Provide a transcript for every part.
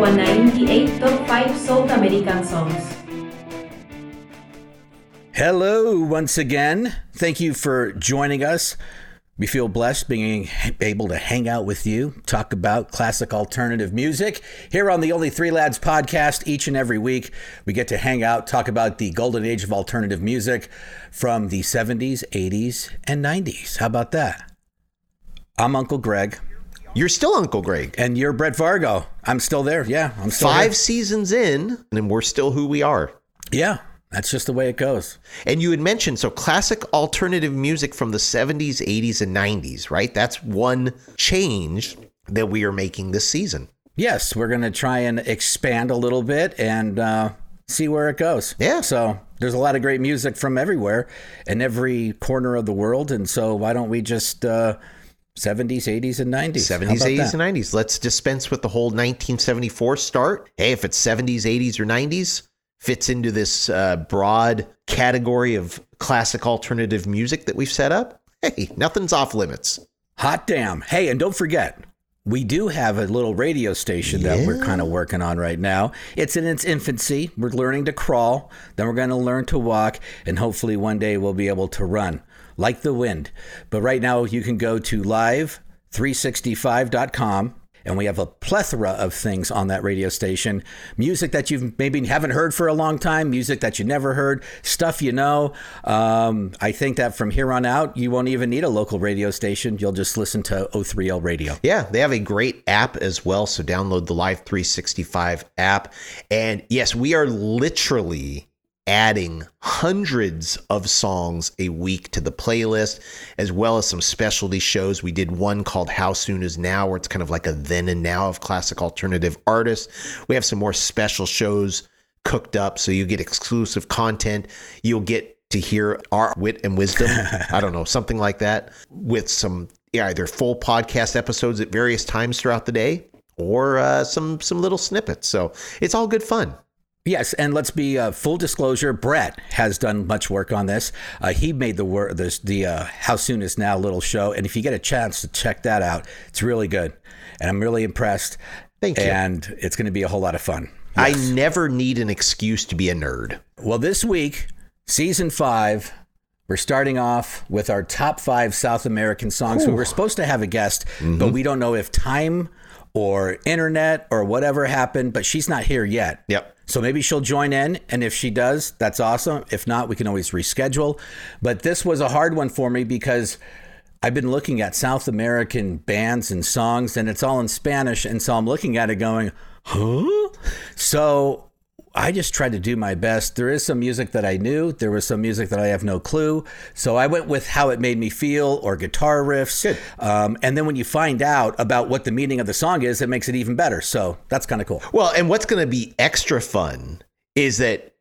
198 Top 5 South American Songs. Hello, once again. Thank you for joining us. We feel blessed being able to hang out with you, talk about classic alternative music. Here on the Only Three Lads podcast, each and every week, we get to hang out, talk about the golden age of alternative music from the 70s, 80s, and 90s. How about that? I'm Uncle Greg, You're still Uncle Greg. and you're Brett Fargo. I'm still there. Yeah, I'm still Five here. seasons in, and we're still who we are. Yeah, that's just the way it goes. And you had mentioned so classic alternative music from the 70s, 80s, and 90s, right? That's one change that we are making this season. Yes, we're going to try and expand a little bit and uh, see where it goes. Yeah. So there's a lot of great music from everywhere in every corner of the world. And so why don't we just uh, 70s, 80s, and 90s? 70s, 80s, that? and 90s. Let's dispense with the whole 1974 start. Hey, if it's 70s, 80s, or 90s, fits into this uh, broad category of classic alternative music that we've set up. Hey, nothing's off limits. Hot damn. Hey, and don't forget, we do have a little radio station that we're kind of working on right now. It's in its infancy. We're learning to crawl, then we're going to learn to walk, and hopefully one day we'll be able to run like the wind. But right now, you can go to live365.com. And we have a plethora of things on that radio station. Music that you've maybe haven't heard for a long time, music that you never heard, stuff you know. Um, I think that from here on out, you won't even need a local radio station. You'll just listen to O3L radio. Yeah, they have a great app as well. So download the Live 365 app. And yes, we are literally adding hundreds of songs a week to the playlist, as well as some specialty shows. We did one called How Soon Is Now, where it's kind of like a then and now of classic alternative artists. We have some more special shows cooked up, so you get exclusive content. You'll get to hear our wit and wisdom. I don't know, something like that, with some yeah, either full podcast episodes at various times throughout the day or uh, some some little snippets. So it's all good fun. Yes, and let's be uh, full disclosure. Brett has done much work on this. Uh, he made the wor- this, the uh, How Soon Is Now little show, and if you get a chance to check that out, it's really good, and I'm really impressed. Thank you. And it's going to be a whole lot of fun. I never need an excuse to be a nerd. Well, this week, season five, we're starting off with our top five South American songs. We were supposed to have a guest, but we don't know if time or internet or whatever happened, but she's not here yet. Yep. So maybe she'll join in. And if she does, that's awesome. If not, we can always reschedule. But this was a hard one for me because I've been looking at South American bands and songs, and it's all in Spanish. And so I'm looking at it going, huh? So I just tried to do my best. There is some music that I knew. There was some music that I have no clue. So I went with how it made me feel or guitar riffs. Um, and then when you find out about what the meaning of the song is, it makes it even better. So that's kind of cool. Well, and what's going to be extra fun is that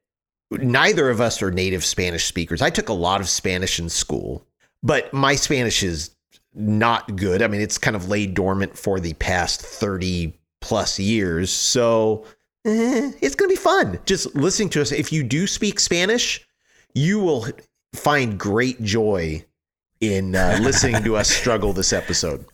neither of us are native Spanish speakers. I took a lot of Spanish in school, but my Spanish is not good. I mean, it's kind of laid dormant for the past 30 plus years. So eh, it's going to be fun just listening to us. If you do speak Spanish, you will find great joy in uh, listening to us struggle this episode.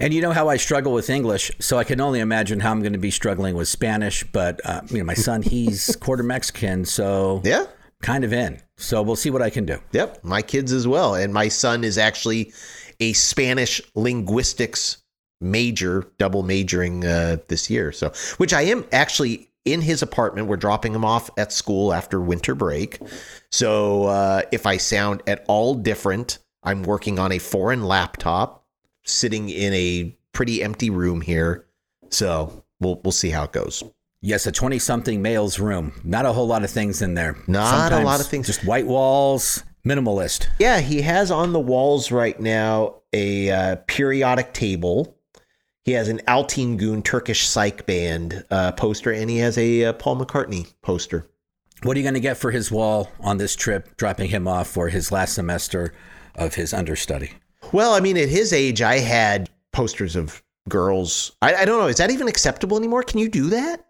And you know how I struggle with English, so I can only imagine how I'm going to be struggling with Spanish. But uh, you know, my son, he's quarter Mexican, so Yeah. kind of in. So we'll see what I can do. Yep, my kids as well. And my son is actually a Spanish linguistics major, double majoring uh, this year. So, which I am actually in his apartment. We're dropping him off at school after winter break. So, uh, if I sound at all different, I'm working on a foreign laptop, sitting in a pretty empty room here. So, we'll we'll see how it goes. Yes, a 20 something male's room. Not a whole lot of things in there. Not a lot of things. Just white walls, minimalist. Yeah, he has on the walls right now a uh, periodic table. He has an Altin Gun Turkish psych band uh, poster, and he has a uh, Paul McCartney poster. What are you going to get for his wall on this trip, dropping him off for his last semester of his understudy? Well, I mean, at his age, I had posters of girls. I, I don't know. Is that even acceptable anymore? Can you do that?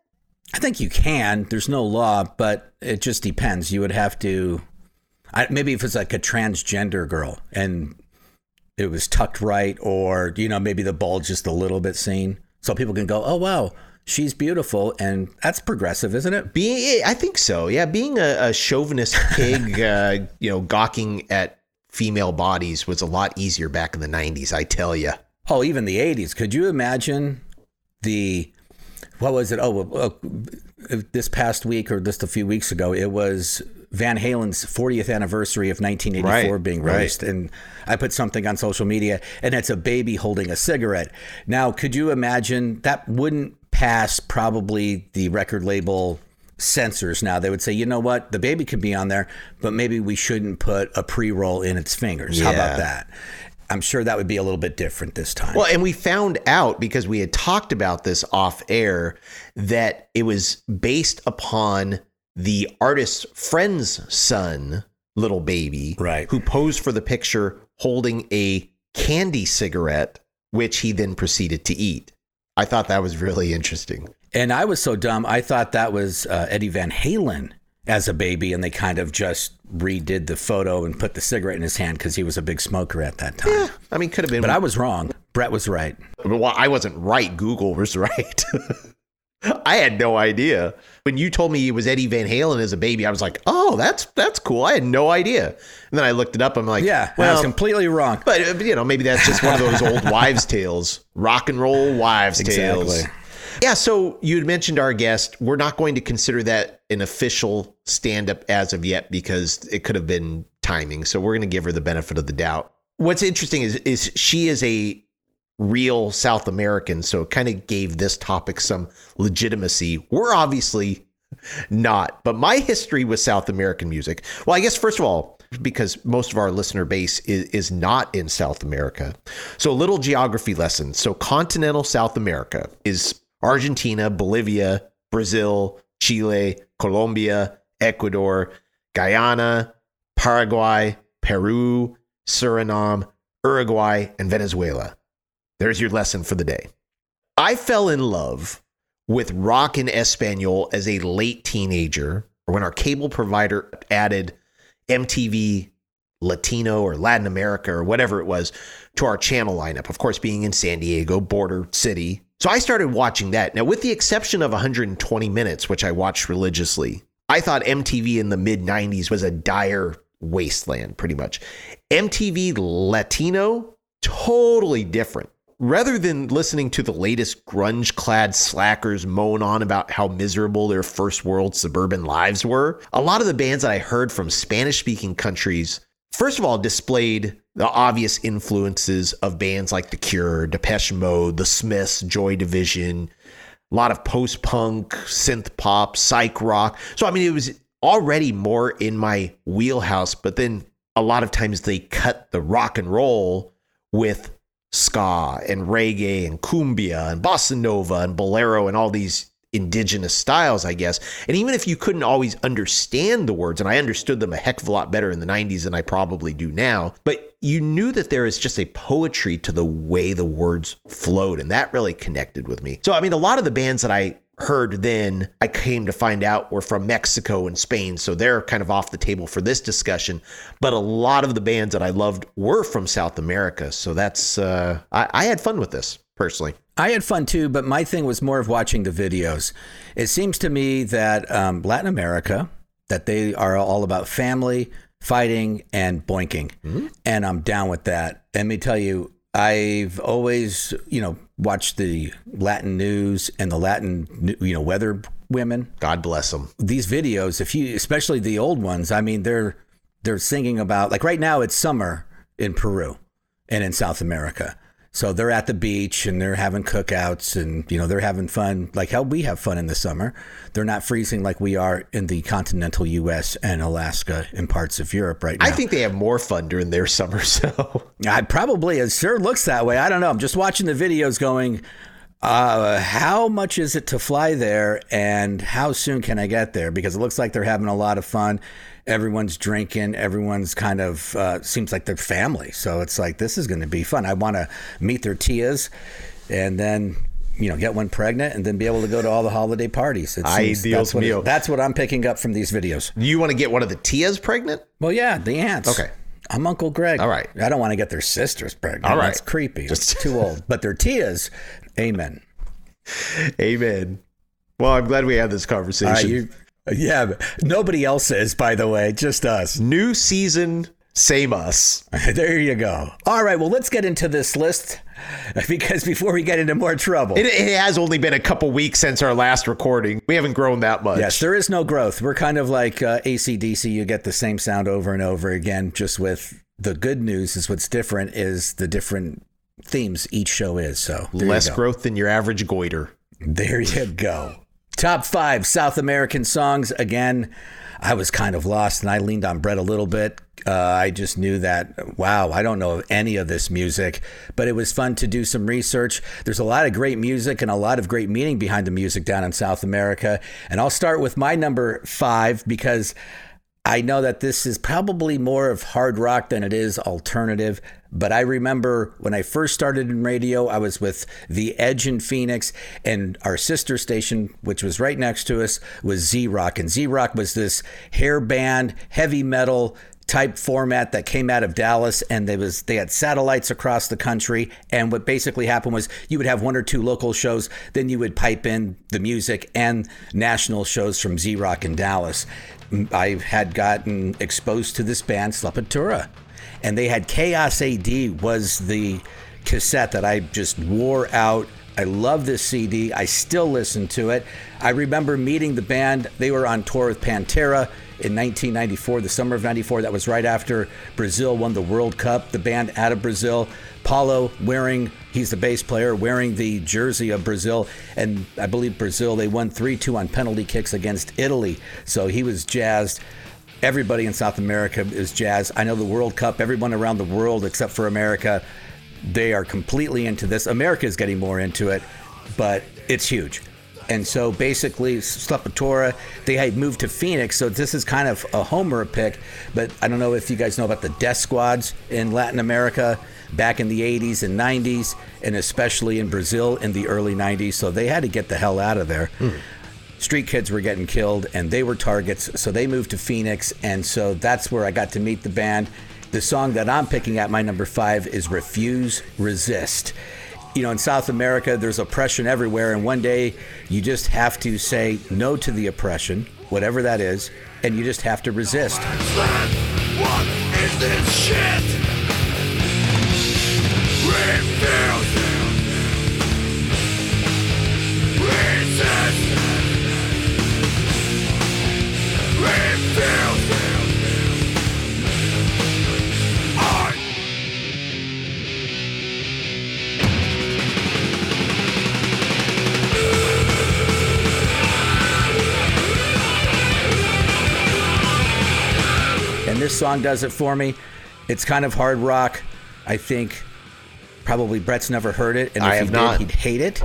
I think you can. There's no law, but it just depends. You would have to, I, maybe if it's like a transgender girl and it was tucked right, or you know maybe the bulge just a little bit seen, so people can go, oh wow, she's beautiful, and that's progressive, isn't it? Being, I think so. Yeah, being a, a chauvinist pig, uh, you know, gawking at female bodies was a lot easier back in the '90s. I tell you. Oh, even the '80s. Could you imagine the what was it? Oh, uh, this past week or just a few weeks ago, it was Van Halen's 40th anniversary of 1984 Right, being right. released, and I put something on social media, and it's a baby holding a cigarette. Now, could you imagine that wouldn't pass probably the record label censors? Now they would say, you know what, the baby could be on there, but maybe we shouldn't put a pre-roll in its fingers. How about that? I'm sure that would be a little bit different this time. Well, and we found out because we had talked about this off air that it was based upon the artist's friend's son, little baby, Right. who posed for the picture holding a candy cigarette, which he then proceeded to eat. I thought that was really interesting. And I was so dumb. I thought that was uh, Eddie Van Halen as a baby, and they kind of just redid the photo and put the cigarette in his hand because he was a big smoker at that time. Yeah, I mean, could have been. But I was wrong. Brett was right. Well, I wasn't right. Google was right. I had no idea. When you told me it was Eddie Van Halen as a baby, I was like, "Oh, that's that's cool." I had no idea. And then I looked it up. I'm like, Yeah, I was completely wrong. but uh, you know, maybe that's just one of those old wives' tales, rock and roll wives' tales. Yeah. So you had mentioned our guest. We're not going to consider that an official stand-up as of yet because it could have been timing. So we're going to give her the benefit of the doubt. What's interesting is is she is a real South American, so it kind of gave this topic some legitimacy. We're obviously not, but my history with South American music. Well, I guess first of all, because most of our listener base is, is not in South America. So a little geography lesson. So continental South America is Argentina, Bolivia, Brazil, Chile, Colombia, Ecuador, Guyana, Paraguay, Peru, Suriname, Uruguay, and Venezuela. There's your lesson for the day. I fell in love with rock in Espanol as a late teenager, or when our cable provider added MTV Latino or Latin America or whatever it was to our channel lineup. Of course, being in San Diego, border city. So I started watching that. Now, with the exception of 120 minutes, which I watched religiously, I thought MTV in the mid 90s was a dire wasteland, pretty much. MTV Latino, totally different. Rather than listening to the latest grunge clad slackers moan on about how miserable their first world suburban lives were, a lot of the bands that I heard from Spanish speaking countries, first of all, displayed the obvious influences of bands like The Cure, Depeche Mode, The Smiths, Joy Division, a lot of post punk, synth pop, psych rock. So, I mean, it was already more in my wheelhouse, but then a lot of times they cut the rock and roll with ska and reggae and cumbia and bossa nova and bolero and all these indigenous styles, I guess. And even if you couldn't always understand the words, and I understood them a heck of a lot better in the 90s than I probably do now, but you knew that there is just a poetry to the way the words flowed. And that really connected with me. So, I mean, a lot of the bands that I heard then, I came to find out were from Mexico and Spain. So they're kind of off the table for this discussion. But a lot of the bands that I loved were from South America. So that's, uh, I, I had fun with this personally. I had fun too, but my thing was more of watching the videos. It seems to me that um, Latin America, that they are all about family, fighting, and boinking, and I'm down with that. Let me tell you, I've always, you know, watched the Latin news and the Latin, you know, weather women. God bless them. These videos, if you, especially the old ones, I mean, they're they're singing about like right now it's summer in Peru and in South America. So they're at the beach and they're having cookouts and you know they're having fun like how we have fun in the summer. They're not freezing like we are in the continental U.S. and Alaska and parts of Europe right now. I think they have more fun during their summer. So I probably it sure looks that way. I don't know. I'm just watching the videos going. Uh, how much is it to fly there, and how soon can I get there? Because it looks like they're having a lot of fun. Everyone's drinking. Everyone's kind of uh, seems like they're family. So it's like this is going to be fun. I want to meet their tias, and then you know get one pregnant, and then be able to go to all the holiday parties. It seems that's what, it- that's what I'm picking up from these videos. you want to get one of the Tias pregnant? Well, yeah, the aunts. Okay. I'm Uncle Greg. All right. I don't want to get their sisters pregnant. All right. That's creepy. Just- Just too old. But their tias, amen. Amen. Well, I'm glad we had this conversation. Right, you, yeah, nobody else is, by the way, just us. New season, same us. There you go. All right, well, let's get into this list because before we get into more trouble. It, it has only been a couple weeks since our last recording. We haven't grown that much. Yes, there is no growth. We're kind of like uh, ACDC. You get the same sound over and over again, just with the good news is what's different is the different themes each show is. So Less growth than your average goiter. There you go. Top five South American songs. Again, I was kind of lost and I leaned on Brett a little bit. Uh, I just knew that, wow, I don't know any of this music, but it was fun to do some research. There's a lot of great music and a lot of great meaning behind the music down in South America. And I'll start with my number five because I know that this is probably more of hard rock than it is alternative, but I remember when I first started in radio, I was with The Edge in Phoenix, and our sister station, which was right next to us, was Z Rock. And Z Rock was this hair band, heavy metal type format that came out of Dallas and they was they had satellites across the country. And what basically happened was you would have one or two local shows then you would pipe in the music and national shows from Z-Rock in Dallas. I had gotten exposed to this band Slepatura and they had Chaos AD was the cassette that I just wore out I love this CD. I still listen to it. I remember meeting the band. They were on tour with Pantera in 1994, the summer of 94. That was right after Brazil won the World Cup. The band out of Brazil. Paulo wearing, he's the bass player, wearing the jersey of Brazil. And I believe Brazil, they won 3 2 on penalty kicks against Italy. So he was jazzed. Everybody in South America is jazz. I know the World Cup, everyone around the world except for America, they are completely into this. America is getting more into it, but it's huge. And so basically, Slepatora, they had moved to Phoenix, so this is kind of a homer pick. But I don't know if you guys know about the death squads in Latin America back in the 80s and 90s, and especially in Brazil in the early 90s. So they had to get the hell out of there. Hmm. Street kids were getting killed, and they were targets. So they moved to Phoenix, and so that's where I got to meet the band. The song that I'm picking at my number five is Refuse, Resist. You know, in South America, there's oppression everywhere, and one day you just have to say no to the oppression, whatever that is, and you just have to resist. What is this shit? Refuse. This song does it for me. It's kind of hard rock. I think probably Brett's never heard it, and if I he have did, not. he'd hate it.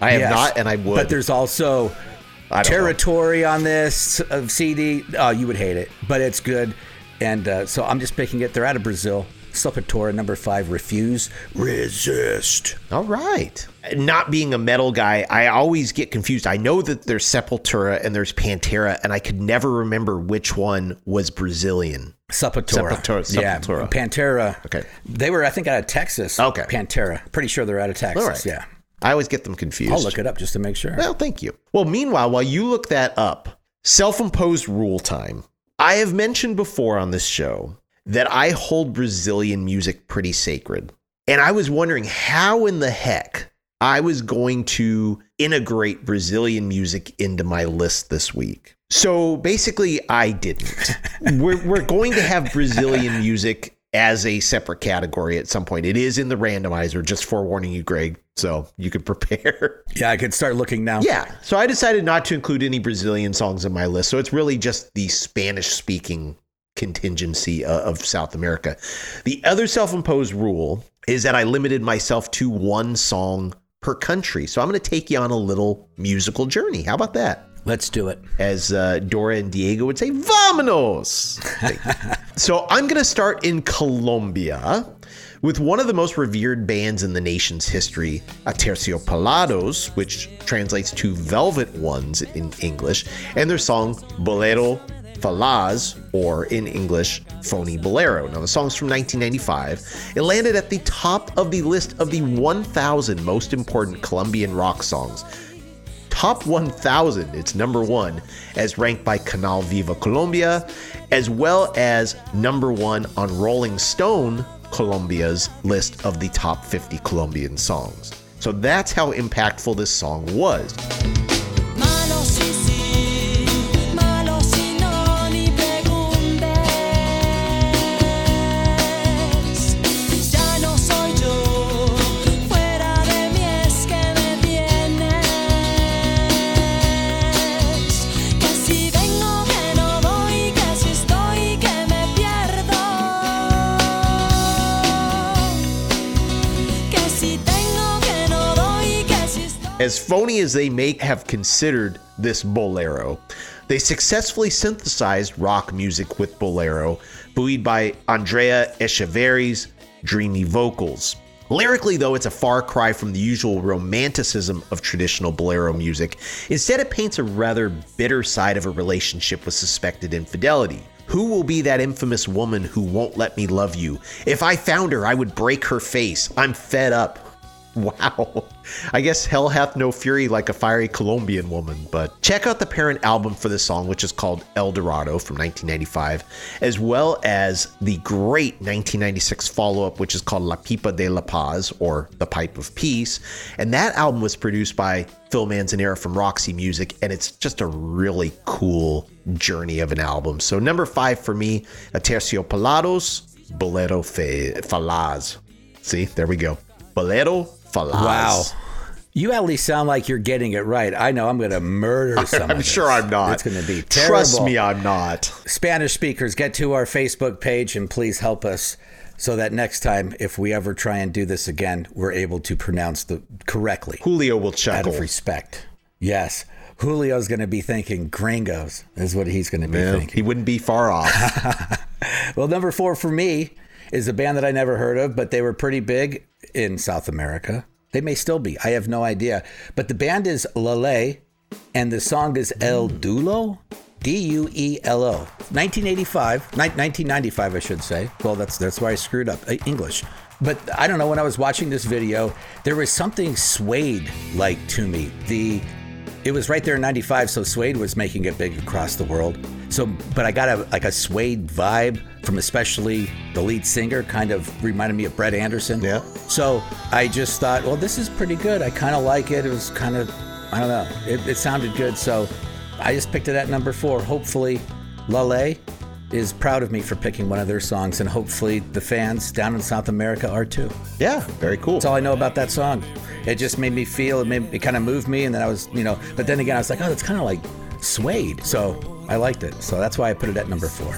I have Yes. not, and I would. But there's also don't know. territory on this of CD. Oh, you would hate it, but it's good. And uh, so I'm just picking it. They're out of Brazil. Slepatora, number five, refuse, resist. All right. Not being a metal guy, I always get confused. I know that there's Sepultura and there's Pantera, and I could never remember which one was Brazilian. Sepultura. Sepultura, Yeah. Pantera. Okay. They were, I think, out of Texas. Okay. Pantera. Pretty sure they're out of Texas. All right. Yeah. I always get them confused. I'll look it up just to make sure. Well, thank you. Well, meanwhile, while you look that up, self imposed rule time. I have mentioned before on this show that I hold Brazilian music pretty sacred. And I was wondering how in the heck I was going to integrate Brazilian music into my list this week. So basically, I didn't. we're, we're going to have Brazilian music as a separate category at some point. It is in the randomizer, just forewarning you, Greg, so you could prepare. Yeah, I could start looking now. Yeah. So I decided not to include any Brazilian songs in my list. So it's really just the Spanish speaking contingency uh, of South America. The other self imposed rule is that I limited myself to one song per country. So I'm going to take you on a little musical journey. How about that? Let's do it. As uh, Dora and Diego would say, vámonos. so I'm going to start in Colombia with one of the most revered bands in the nation's history, Aterciopelados, which translates to Velvet Ones in English, and their song Bolero Falaz, or in English, Phony Bolero. Now, the song's from 1995. It landed at the top of the list of the 1,000 most important Colombian rock songs. Top 1,000, it's number one, as ranked by Canal Viva Colombia, as well as number one on Rolling Stone Colombia's list of the top 50 Colombian songs. So that's how impactful this song was. As phony as they may have considered this bolero, they successfully synthesized rock music with bolero, buoyed by Andrea Echeverry's dreamy vocals. Lyrically, though, it's a far cry from the usual romanticism of traditional bolero music. Instead, it paints a rather bitter side of a relationship with suspected infidelity. Who will be that infamous woman who won't let me love you? If I found her, I would break her face. I'm fed up. Wow. I guess hell hath no fury like a fiery Colombian woman, but check out the parent album for this song, which is called El Dorado from 1995, as well as the great 1996 follow up, which is called La Pipa de la Paz, or The Pipe of Peace. And that album was produced by Phil Manzanera from Roxy Music, and it's just a really cool journey of an album. So, number five for me, Aterciopelados, Bolero Fe- Falaz. See, there we go. Bolero Falaz. Wow. You at least sound like you're getting it right. I know I'm going to murder some. I'm sure I'm not. It's going to be terrible. Trust me, I'm not. Spanish speakers, get to our Facebook page and please help us so that next time, if we ever try and do this again, we're able to pronounce the correctly Julio will chuckle. out of respect. Yes. Julio's going to be thinking gringos is what he's going to be Yeah, thinking. he wouldn't be far off. Well, number four for me is a band that I never heard of, but they were pretty big in South America. They may still be. I have no idea. But the band is La Ley, and the song is El Duelo. D U E L O. 1985, ni- 1995, I should say. Well, that's that's why I screwed up uh, English. But I don't know. When I was watching this video, there was something suede like to me. The it was right there in 95 so suede was making it big across the world. So but i got a like a suede vibe from especially the lead singer kind of reminded me of brett anderson. Yeah. so i just thought well this is pretty good. I kind of like it. It was kind of i don't know. It, it sounded good. So i just picked it at number four. Hopefully La Ley is proud of me for picking one of their songs and hopefully the fans down in south america are too yeah, very cool. that's all I know about that song. It just made me feel it made it kind of moved me, and then I was, you know, but then again I was like, oh, that's kind of like suede, so I liked it. So that's why I put it at number four.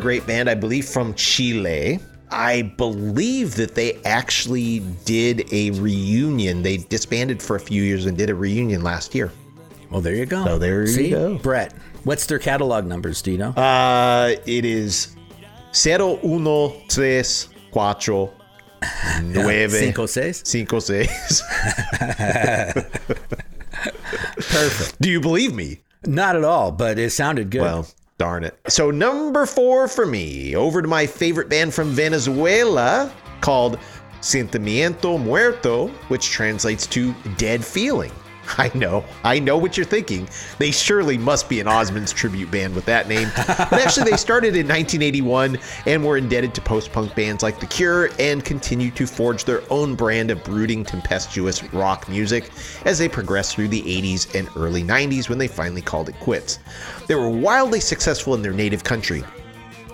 Great band, I believe, from Chile. I believe that they actually did a reunion. They disbanded for a few years and did a reunion last year. Well, there you go. So there you go. Brett. What's their catalog numbers? Do you know? Uh, it is 0134 nueve Cinco seis. cinco seis. Perfect. Do you believe me? Not at all, but it sounded good. Well, Darn it. So, number four for me, over to my favorite band from Venezuela called Sentimiento Muerto, which translates to Dead Feeling. I know, I know what you're thinking. They surely must be an Osmonds tribute band with that name. But actually, they started in 1981 and were indebted to post punk bands like The Cure and continue to forge their own brand of brooding, tempestuous rock music as they progressed through the 80s and early 90s when they finally called it quits. They were wildly successful in their native country.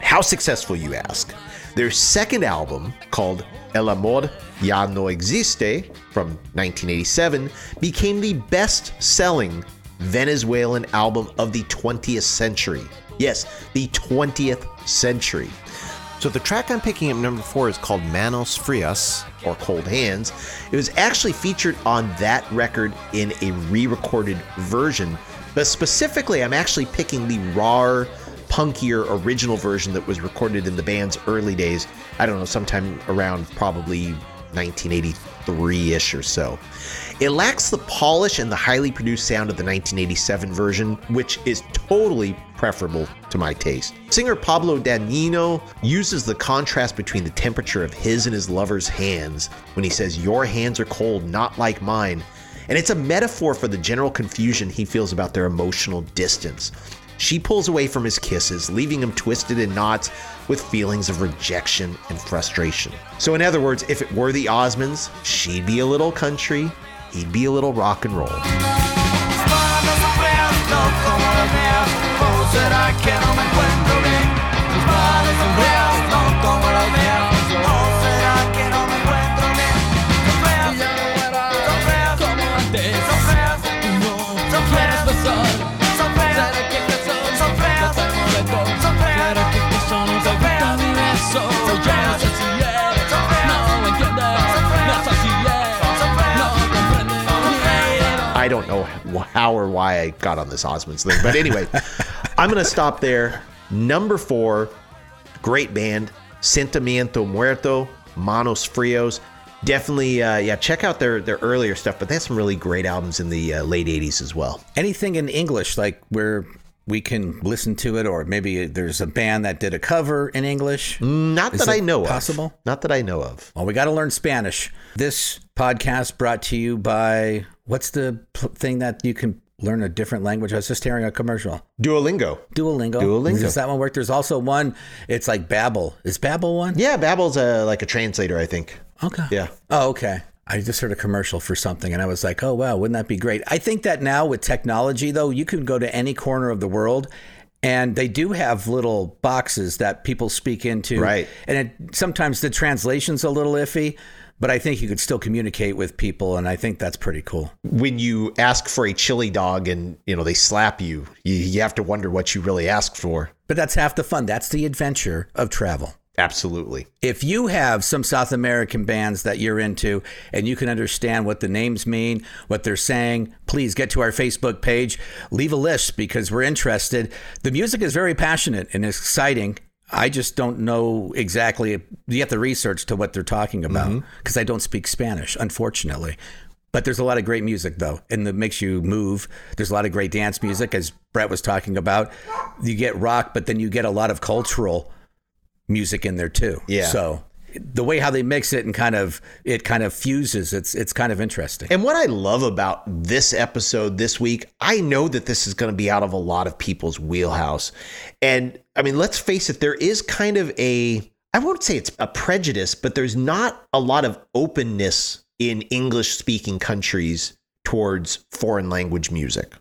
How successful, you ask? Their second album, called El Amor Ya No Existe, from 1987, became the best selling Venezuelan album of the 20th century. Yes, the 20th century. So the track I'm picking up number four is called Manos Frias, or Cold Hands. It was actually featured on that record in a re-recorded version, but specifically, I'm actually picking the raw, punkier original version that was recorded in the band's early days. I don't know, sometime around probably 1983-ish or so. It lacks the polish and the highly produced sound of the 1987 version, which is totally preferable to my taste. Singer Pablo Dagnino uses the contrast between the temperature of his and his lover's hands when he says, Your hands are cold, not like mine. And it's a metaphor for the general confusion he feels about their emotional distance. She pulls away from his kisses, leaving him twisted in knots with feelings of rejection and frustration. So, in other words, if it were the Osmonds, she'd be a little country, he'd be a little rock and roll. manos I don't know how or why I got on this Osmonds thing, but anyway, I'm going to stop there. Number four, great band, Sentimiento Muerto, Manos Frios. Definitely, uh, yeah, check out their their earlier stuff, but they had some really great albums in the uh, late 80s as well. Anything in English, like where we can listen to it, or maybe there's a band that did a cover in English. Not Is that I know possible? of. Not that I know of. Well, we got to learn Spanish. This podcast brought to you by what's the p- thing that you can learn a different language? I was just hearing a commercial. Duolingo. Duolingo. Duolingo. Does that one work? There's also one. It's like Babbel. Is Babbel one? Yeah, Babbel's uh, like a translator, I think. Okay. Yeah. Oh, okay. I just heard a commercial for something and I was like, oh, wow, wouldn't that be great? I think that now with technology, though, you can go to any corner of the world and they do have little boxes that people speak into. Right. And it, sometimes the translation's a little iffy, but I think you could still communicate with people. And I think that's pretty cool. When you ask for a chili dog and, you know, they slap you, you, you have to wonder what you really asked for. But that's half the fun. That's the adventure of travel. Absolutely. if you have some South American bands that you're into and you can understand what the names mean, what they're saying, please get to our Facebook page, leave a list because we're interested. The music is very passionate and exciting. I just don't know exactly you have to research to what they're talking about mm-hmm. because I don't speak Spanish, unfortunately. But there's a lot of great music though, and that makes you move. There's a lot of great dance music, as Brett was talking about. You get rock, but then you get a lot of cultural music in there too. Yeah. So the way how they mix it and kind of it kind of fuses, it's it's kind of interesting. And what I love about this episode this week, I know that this is going to be out of a lot of people's wheelhouse. And I mean, let's face it, there is kind of a, I won't say it's a prejudice, but there's not a lot of openness in English speaking countries towards foreign language music.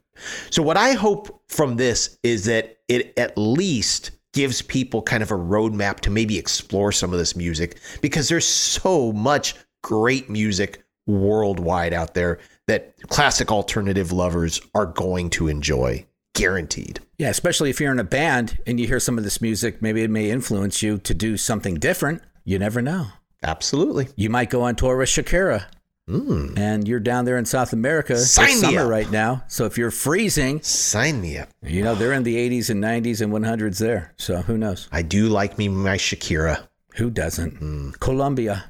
So, what I hope from this is that it at least gives people kind of a roadmap to maybe explore some of this music because there's so much great music worldwide out there that classic alternative lovers are going to enjoy. Guaranteed. Yeah, especially if you're in a band and you hear some of this music, maybe it may influence you to do something different. You never know. Absolutely. You might go on tour with Shakira. Mm. And you're down there in South America. It's Sign me summer right now. So if you're freezing, Sign me up. you know, they're in the 80s and 90s and 100s there. So who knows? I do like me my Shakira. Who doesn't? Mm. Colombia.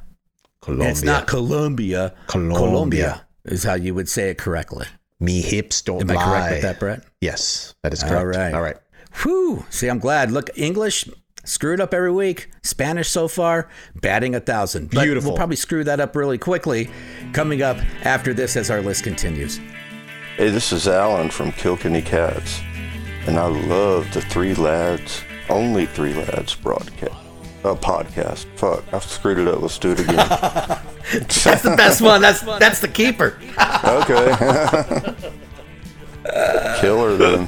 Colombia. It's not Colombia. Colombia. is how you would say it correctly. me hips don't Am I correct with that, Brett? Yes, that is correct. All right. All right. Whew. See, I'm glad. Look, English screwed up every week. Spanish so far, batting a thousand. But Beautiful. We'll probably screw that up really quickly. Coming up after this, as our list continues. Hey, this is Alan from Kilkenny Cats, and I love the Three Lads, only Three Lads broadcast, uh, podcast. Fuck, I've screwed it up. Let's do it again. That's the best one. That's that's the keeper. okay. Killer then.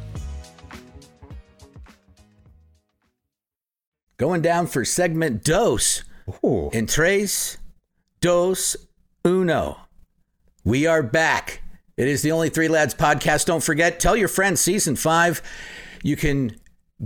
Going down for segment dos. Ooh. In tres, dos, uno. We are back. It is the Only Three Lads podcast. Don't forget, tell your friends, season five. You can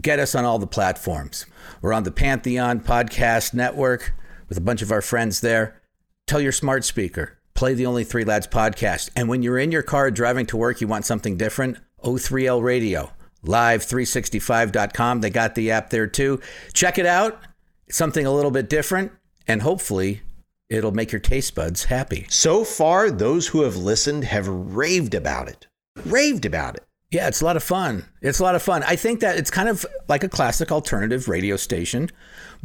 get us on all the platforms. We're on the Pantheon Podcast Network with a bunch of our friends there. Tell your smart speaker, play the Only Three Lads podcast. And when you're in your car driving to work, you want something different, O3L Radio, live365.com. They got the app there too. Check it out. It's something a little bit different, and hopefully, it'll make your taste buds happy. So far, those who have listened have raved about it. Raved about it. Yeah, it's a lot of fun. It's a lot of fun. I think that it's kind of like a classic alternative radio station,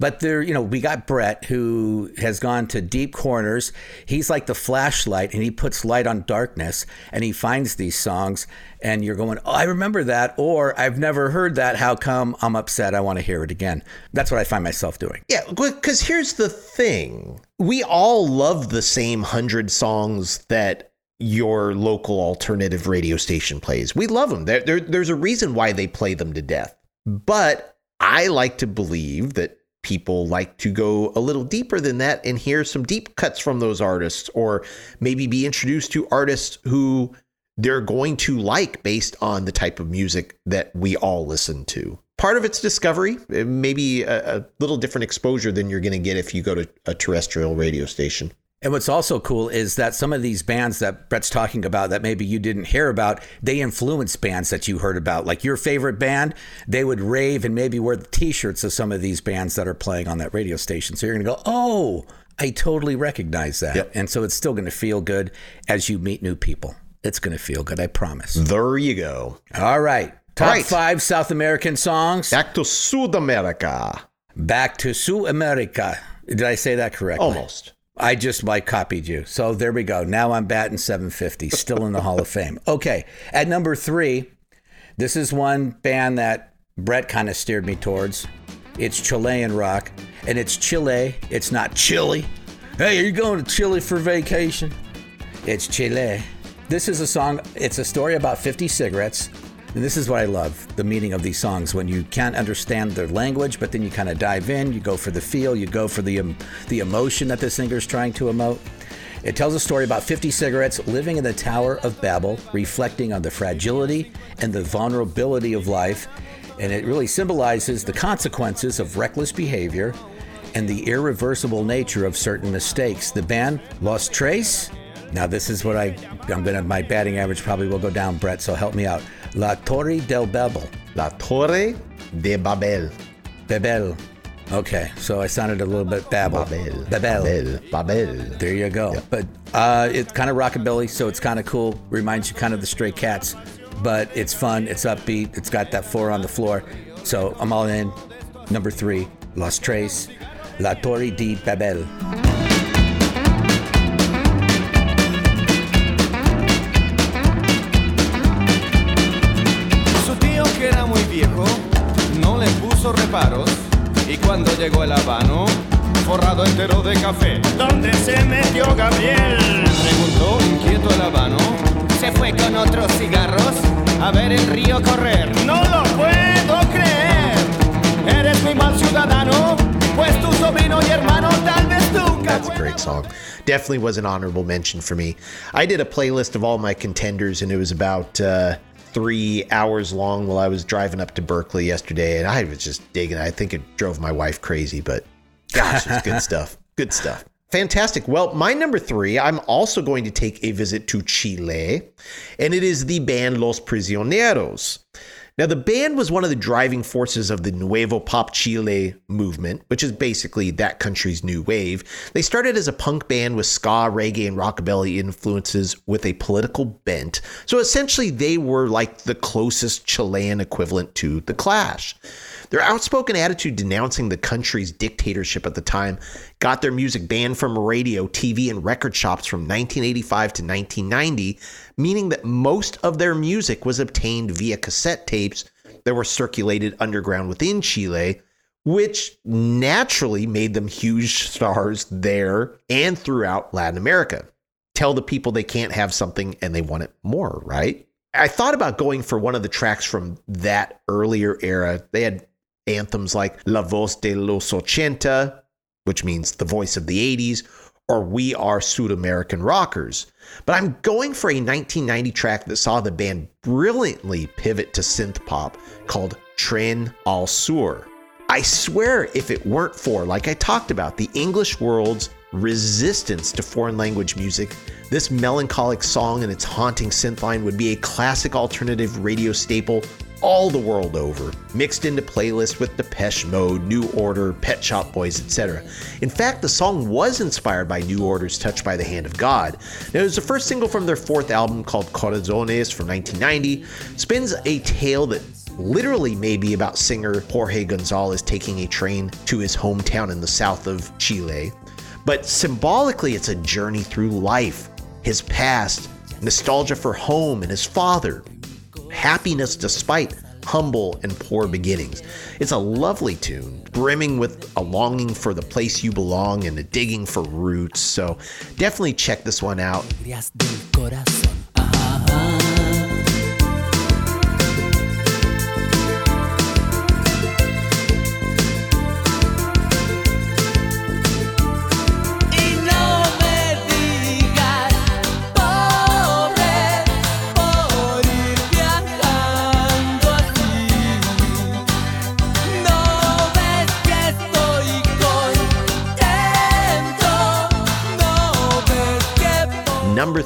but there, you know, we got Brett who has gone to deep corners. He's like the flashlight and he puts light on darkness and he finds these songs and you're going, "Oh, I remember that," or "I've never heard that. How come I'm upset? I want to hear it again." That's what I find myself doing. Yeah, because here's the thing. We all love the same hundred songs that your local alternative radio station plays. We love them. There, there, there's a reason why they play them to death. But I like to believe that people like to go a little deeper than that and hear some deep cuts from those artists, or maybe be introduced to artists who they're going to like based on the type of music that we all listen to. Part of it's discovery, maybe a, a little different exposure than you're going to get if you go to a terrestrial radio station. And what's also cool is that some of these bands that Brett's talking about that maybe you didn't hear about, they influence bands that you heard about. Like your favorite band, they would rave and maybe wear the t shirts of some of these bands that are playing on that radio station. So you're going to go, oh, I totally recognize that. Yep. And so it's still going to feel good as you meet new people. It's going to feel good, I promise. There you go. All right. Top All right. five South American songs. Back to South America. Back to South America. Did I say that correctly? Almost. I just like copied you. So there we go. Now I'm batting 750, still in the Hall of Fame. Okay. At number three, this is one band that Brett kind of steered me towards. It's Chilean rock, and it's Chile. It's not Chile. Hey, are you going to Chile for vacation? It's Chile. This is a song, it's a story about 50 cigarettes. And this is what I love the meaning of these songs when you can't understand their language, but then you kind of dive in, you go for the feel, you go for the, um, the emotion that the singer's trying to emote. It tells a story about 50 cigarettes living in the Tower of Babel, reflecting on the fragility and the vulnerability of life. and it really symbolizes the consequences of reckless behavior and the irreversible nature of certain mistakes. The band Los Tres. Now this is what I I'm gonna my batting average probably will go down, Brett. So help me out. La Torre del Babel. La Torre de Babel. Babel. Okay, so I sounded a little bit babble. Babel. Babel. Babel. Babel. There you go. But uh, it's kind of rockabilly, so it's kind of cool. Reminds you kind of the Stray Cats, but it's fun. It's upbeat. It's got that four on the floor. So I'm all in. Number three, Los Tres, La Torre de Babel. Llegó el habano, forrado entero de café. ¿Dónde se metió Gabriel? Preguntó inquieto el habano. Se fue con otros cigarros a ver el río correr. No lo puedo creer. Eres mi mal ciudadano, pues tu sobrino y hermano tal vez nunca. That's a great song. Definitely was an honorable mention for me. I did a playlist of all my contenders, and it was about uh, three hours long while I was driving up to Berkeley yesterday, and I was just digging. I think it drove my wife crazy, but gosh, it's good stuff. Good stuff. Fantastic. Well, my number three, I'm also going to take a visit to Chile, and it is the band Los Prisioneros. Now, the band was one of the driving forces of the Nuevo Pop Chile movement, which is basically that country's new wave. They started as a punk band with ska, reggae, and rockabilly influences with a political bent. So essentially, they were like the closest Chilean equivalent to The Clash. Their outspoken attitude denouncing the country's dictatorship at the time got their music banned from radio, TV, and record shops from 1985 to 1990, meaning that most of their music was obtained via cassette tapes that were circulated underground within Chile, which naturally made them huge stars there and throughout Latin America. Tell the people they can't have something and they want it more, right? I thought about going for one of the tracks from that earlier era. They had anthems like La Voz de los Ochenta, which means the voice of the 80s, or We Are Sud American Rockers. But I'm going for a 1990 track that saw the band brilliantly pivot to synth pop called Tren al Sur. I swear, if it weren't for, like I talked about, the English world's resistance to foreign language music, this melancholic song and its haunting synth line would be a classic alternative radio staple all the world over, mixed into playlists with Depeche Mode, New Order, Pet Shop Boys, etc. In fact, the song was inspired by New Order's Touched by the Hand of God. Now, it was the first single from their fourth album called Corazones from 1990, spins a tale that literally may be about singer Jorge Gonzalez taking a train to his hometown in the south of Chile. But symbolically, it's a journey through life, his past, nostalgia for home and his father, happiness despite humble and poor beginnings. It's a lovely tune, brimming with a longing for the place you belong and a digging for roots. So definitely check this one out.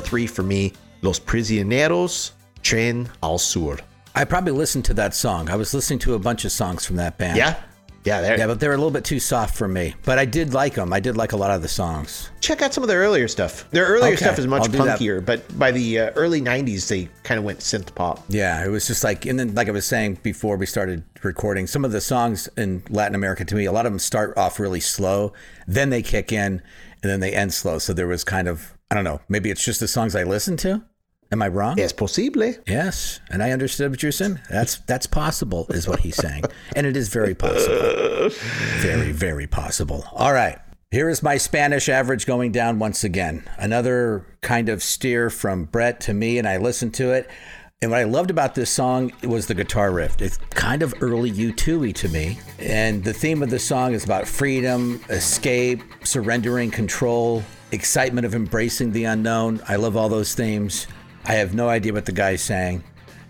Three for me, Los Prisioneros, Tren al Sur. I probably listened to that song. I was listening to a bunch of songs from that band. Yeah? Yeah, there. Yeah, but they're a little bit too soft for me. But I did like them. I did like a lot of the songs. Check out some of their earlier stuff. Their earlier Okay, stuff is much I'll that. punkier, but by the uh, early 90s, they kind of went synth pop. Yeah, it was just like, and then like I was saying before we started recording, some of the songs in Latin America to me, a lot of them start off really slow, then they kick in, and then they end slow. So there was kind of, I don't know, maybe it's just the songs I listen to. Am I wrong? Es posible. Yes, and I understood what you're saying. That's that's possible, is what he's saying, and it is very possible, very very possible. All right, here is my Spanish average going down once again. Another kind of steer from Brett to me, and I listened to it. And what I loved about this song was the guitar riff. It's kind of early U2y to me. And the theme of the song is about freedom, escape, surrendering control, excitement of embracing the unknown. I love all those themes. I have no idea what the guy's saying.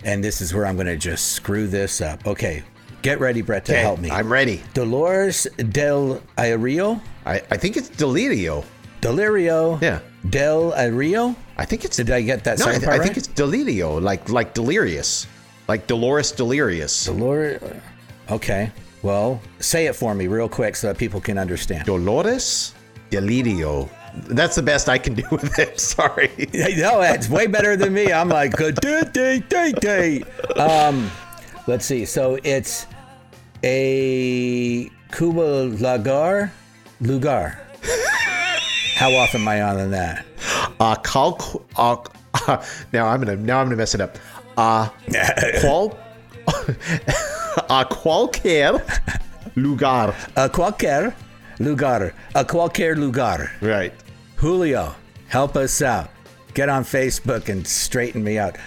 And this is where I'm going to just screw this up. Okay, Get ready, Brett, to Okay, help me. I'm ready. Dolores del Rio? I, I think it's Delirio. Delirio Yeah. del Rio? I think it's. Did I get that no, I, th- part I think it's Delirio, like like delirious, like Dolores Delirious. Dolores. Okay. Well, say it for me real quick so that people can understand. Dolores Delirio. That's the best I can do with it. Sorry. no, it's way better than me. I'm like, "Good day, day, day, day." um, let's see. So it's a Cuba Lagar Lugar. How often am I on in that? Uh, cal- uh, now I'm gonna now I'm gonna mess it up. Uh, qual a cualquier lugar. A cualquier lugar. A cualquier lugar. Right. Julio, help us out. Get on Facebook and straighten me out.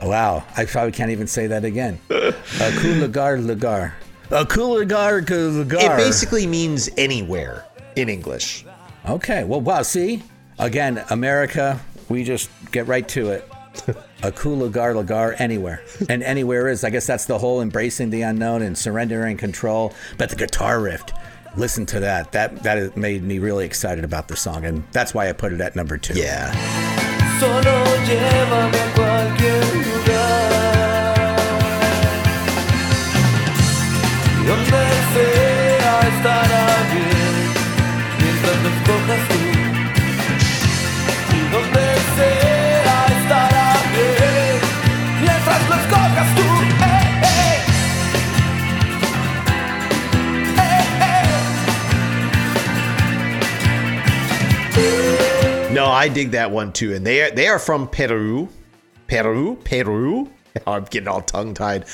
Oh, wow, I probably can't even say that again. A cool lugar lugar. A cool lugar lugar. It basically means anywhere in English. Okay. Well, wow. See, again, America, we just get right to it. A cool lagar lagar anywhere, and anywhere is. I guess that's the whole embracing the unknown and surrendering control. But the guitar riff, listen to that. That that made me really excited about the song, and that's why I put it at number two. Yeah. I dig that one too, and they are they are from Peru, Peru, Peru. I'm getting all tongue tied.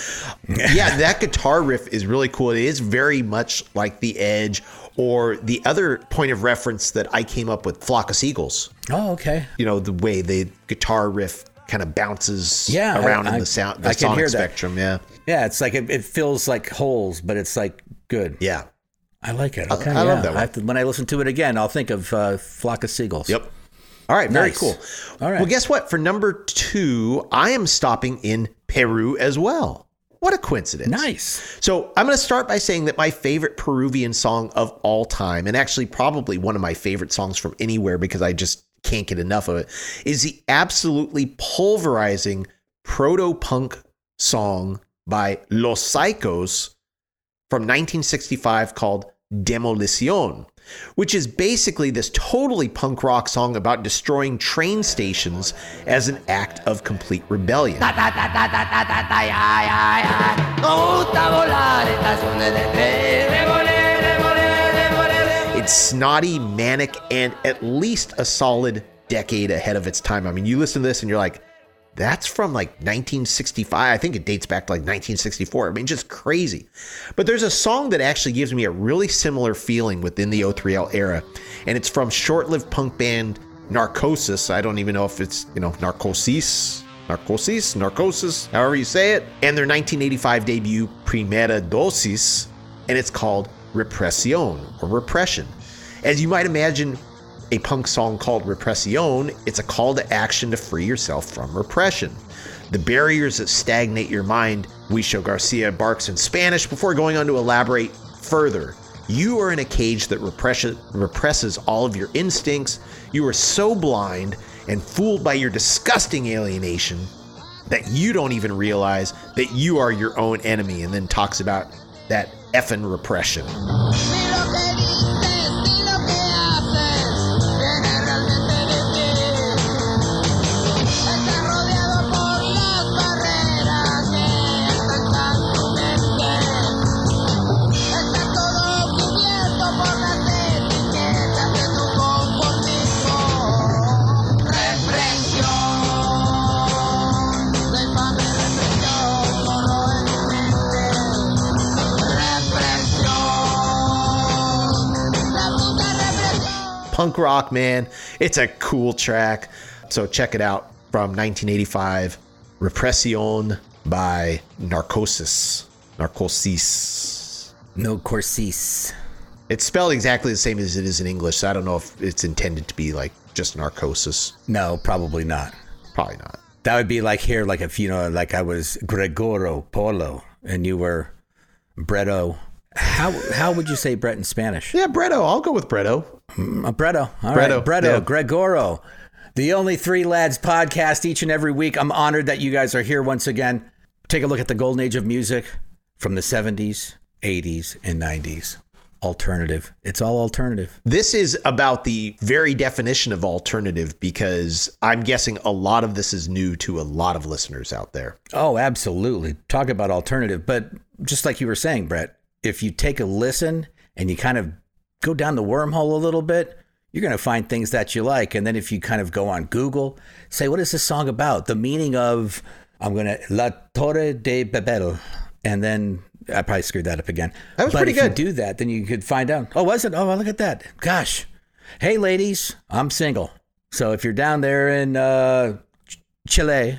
yeah, that guitar riff is really cool. It is very much like the Edge or the other point of reference that I came up with, Flock of Seagulls. Oh, okay. You know the way the guitar riff kind of bounces Yeah, around I- in the sound, the I can hear that. spectrum. Yeah, Yeah, it's like it, it feels like holes, but it's like good. yeah. I like it. I- Okay, I love yeah. that one. I to- when I listen to it again, I'll think of uh, Flock of Seagulls. Yep. All right, very Nice. cool. All right. Well, guess what? For number two, I am stopping in Peru as well. What a coincidence. Nice. So I'm going to start by saying that my favorite Peruvian song of all time, and actually probably one of my favorite songs from anywhere because I just can't get enough of it, is the absolutely pulverizing proto punk song by Los Psychos from 1965 called Demolición, which is basically this totally punk rock song about destroying train stations as an act of complete rebellion. It's snotty, manic, and at least a solid decade ahead of its time. I mean, you listen to this and you're like, that's from like 1965. I think it dates back to like 1964. I mean, just crazy. But there's a song that actually gives me a really similar feeling within the O3L era, and it's from short-lived punk band Narcosis. I don't even know if it's, you know, Narcosis, Narcosis, Narcosis, however you say it. And their 1985 debut, Primera Dosis, and it's called Represión or Repression. As you might imagine, a punk song called Repression, it's a call to action to free yourself from repression. The barriers that stagnate your mind, Huicho Garcia barks in Spanish before going on to elaborate further. You are in a cage that repress- represses all of your instincts. You are so blind and fooled by your disgusting alienation that you don't even realize that you are your own enemy, and then talks about that effing repression. Punk rock, man. It's a cool track. So check it out from 1985, Repression by Narcosis. Narcosis. No Corsis. It's spelled exactly the same as it is in English, so I don't know if it's intended to be like just narcosis. No, probably not. Probably not. That would be like here, like if you know, like I was Gregoro Polo and you were Bretto. How how would you say Brett in Spanish? Yeah, Bretto. I'll go with Bretto. Uh, Bretto. All Bretto, right. Bretto. yeah. Gregoro. The Only Three Lads podcast each and every week. I'm honored that you guys are here once again. Take a look at the golden age of music from the 70s, 80s, and 90s. Alternative. It's all alternative. This is about the very definition of alternative because I'm guessing a lot of this is new to a lot of listeners out there. Oh, absolutely. Talk about alternative. But just like you were saying, Brett, if you take a listen and you kind of go down the wormhole a little bit, you're going to find things that you like. And then if you kind of go on Google, say, what is this song about? The meaning of, I'm going to, La Torre de Babel. And then I probably screwed that up again. That was but pretty if good. you do that, then you could find out. Oh, was it? Oh, well, look at that. Gosh. Hey, ladies, I'm single. So if you're down there in uh, Ch- Chile,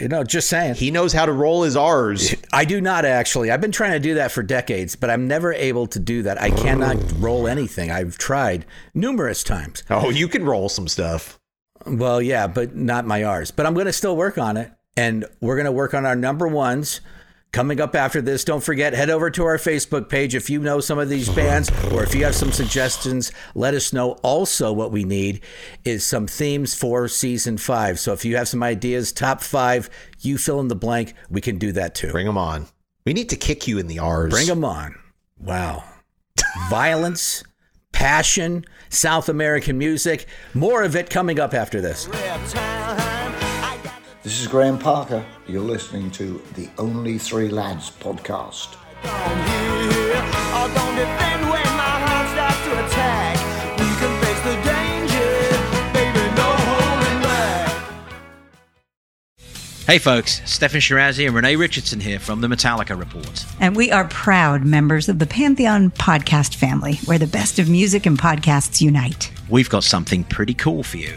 you know, just saying. He knows how to roll his R's. I do not actually. I've been trying to do that for decades, but I'm never able to do that. I cannot roll anything. I've tried numerous times. Oh, you can roll some stuff. Well, yeah, but not my R's. But I'm going to still work on it. And we're going to work on our number ones coming up after this. Don't forget, head over to our Facebook page. If you know some of these bands or if you have some suggestions, let us know. Also, what we need is some themes for season five. So if you have some ideas, top five, you fill in the blank, we can do that too. Bring them on. We need to kick you in the R's. Bring them on. Wow. Violence, passion, South American music. More of it coming up after this. This is Graham Parker. You're listening to the Only Three Lads podcast. Or don't defend when my heart starts to attack. We can face the danger, baby, no holding back. Hey folks, Steffan Chirazi and Renee Richardson here from the Metallica Report. And we are proud members of the Pantheon podcast family, where the best of music and podcasts unite. We've got something pretty cool for you.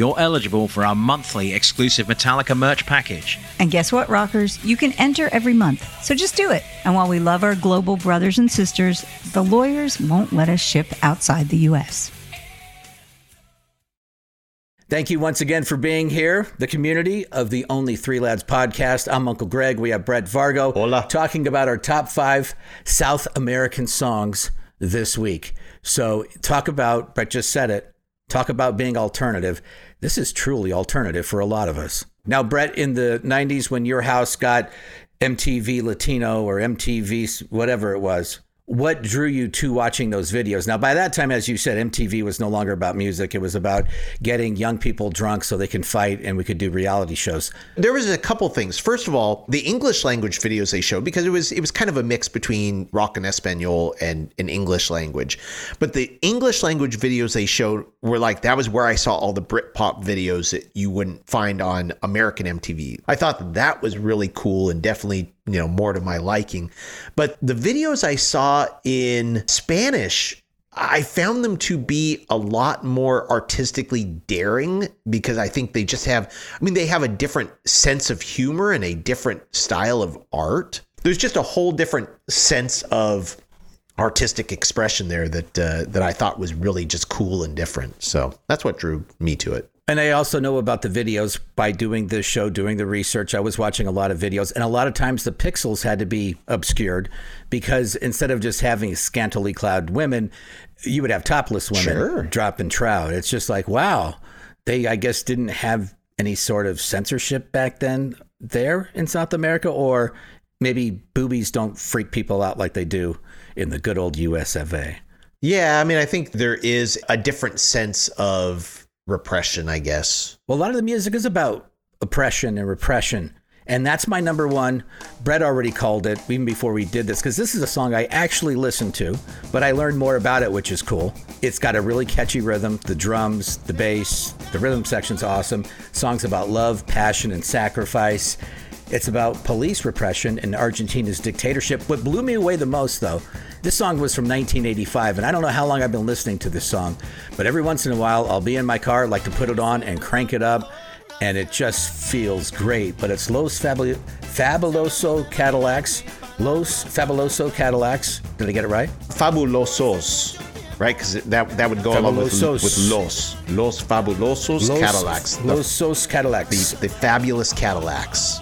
you're eligible for our monthly exclusive Metallica merch package. And guess what, rockers? You can enter every month. So just do it. And while we love our global brothers and sisters, the lawyers won't let us ship outside the U.S. Thank you once again for being here, the community of the Only Three Lads podcast. I'm Uncle Greg. We have Brett Vargo Hola. talking about our top five South American songs this week. So, talk about, Brett just said it, talk about being alternative. This is truly alternative for a lot of us. Now, Brett, in the 90s, when your house got MTV Latino or MTV, whatever it was, what drew you to watching those videos? Now, by that time, as you said, MTV was no longer about music. It was about getting young people drunk so they can fight and we could do reality shows. There was a couple things. First of all, the English language videos they showed because it was it was kind of a mix between rock and Espanol and an English language. But the English language videos they showed were like that was where I saw all the Britpop videos that you wouldn't find on American MTV. I thought that, that was really cool and definitely you know more to my liking. But the videos I saw in Spanish I found them to be a lot more artistically daring because I think they just have, I mean, they have a different sense of humor and a different style of art. There's just a whole different sense of artistic expression there that uh, that I thought was really just cool and different. So that's what drew me to it. And I also know about the videos by doing this show, doing the research. I was watching a lot of videos, and a lot of times the pixels had to be obscured because instead of just having scantily clad women, you would have topless women Sure. dropping trout. It's just like, wow, they, I guess, didn't have any sort of censorship back then there in South America, or maybe boobies don't freak people out like they do in the good old US of A. Yeah, I mean, I think there is a different sense of repression, I guess. Well, a lot of the music is about oppression and repression. And that's my number one. Brett already called it even before we did this because this is a song I actually listened to, but I learned more about it, which is cool. It's got a really catchy rhythm, the drums, the bass, the rhythm section's awesome. Songs about love, passion, and sacrifice. It's about police repression and Argentina's dictatorship. What blew me away the most, though, this song was from 1985, and I don't know how long I've been listening to this song, but every once in a while I'll be in my car, like to put it on and crank it up, and it just feels great. But it's Los Fabul- Fabuloso Cadillacs. Los Fabuloso Cadillacs. Did I get it right? Fabulosos, right? Because that that would go along with, Fabulosos. with Los. Los Fabulosos Los- Cadillacs. The- Losos Cadillacs. The, the fabulous Cadillacs.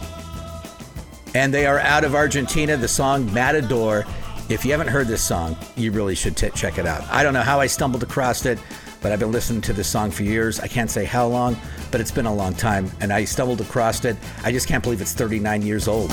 And they are out of Argentina. The song Matador. If you haven't heard this song, you really should t- check it out. I don't know how I stumbled across it, but I've been listening to this song for years. I can't say how long, but it's been a long time, and I stumbled across it. I just can't believe it's 39 years old.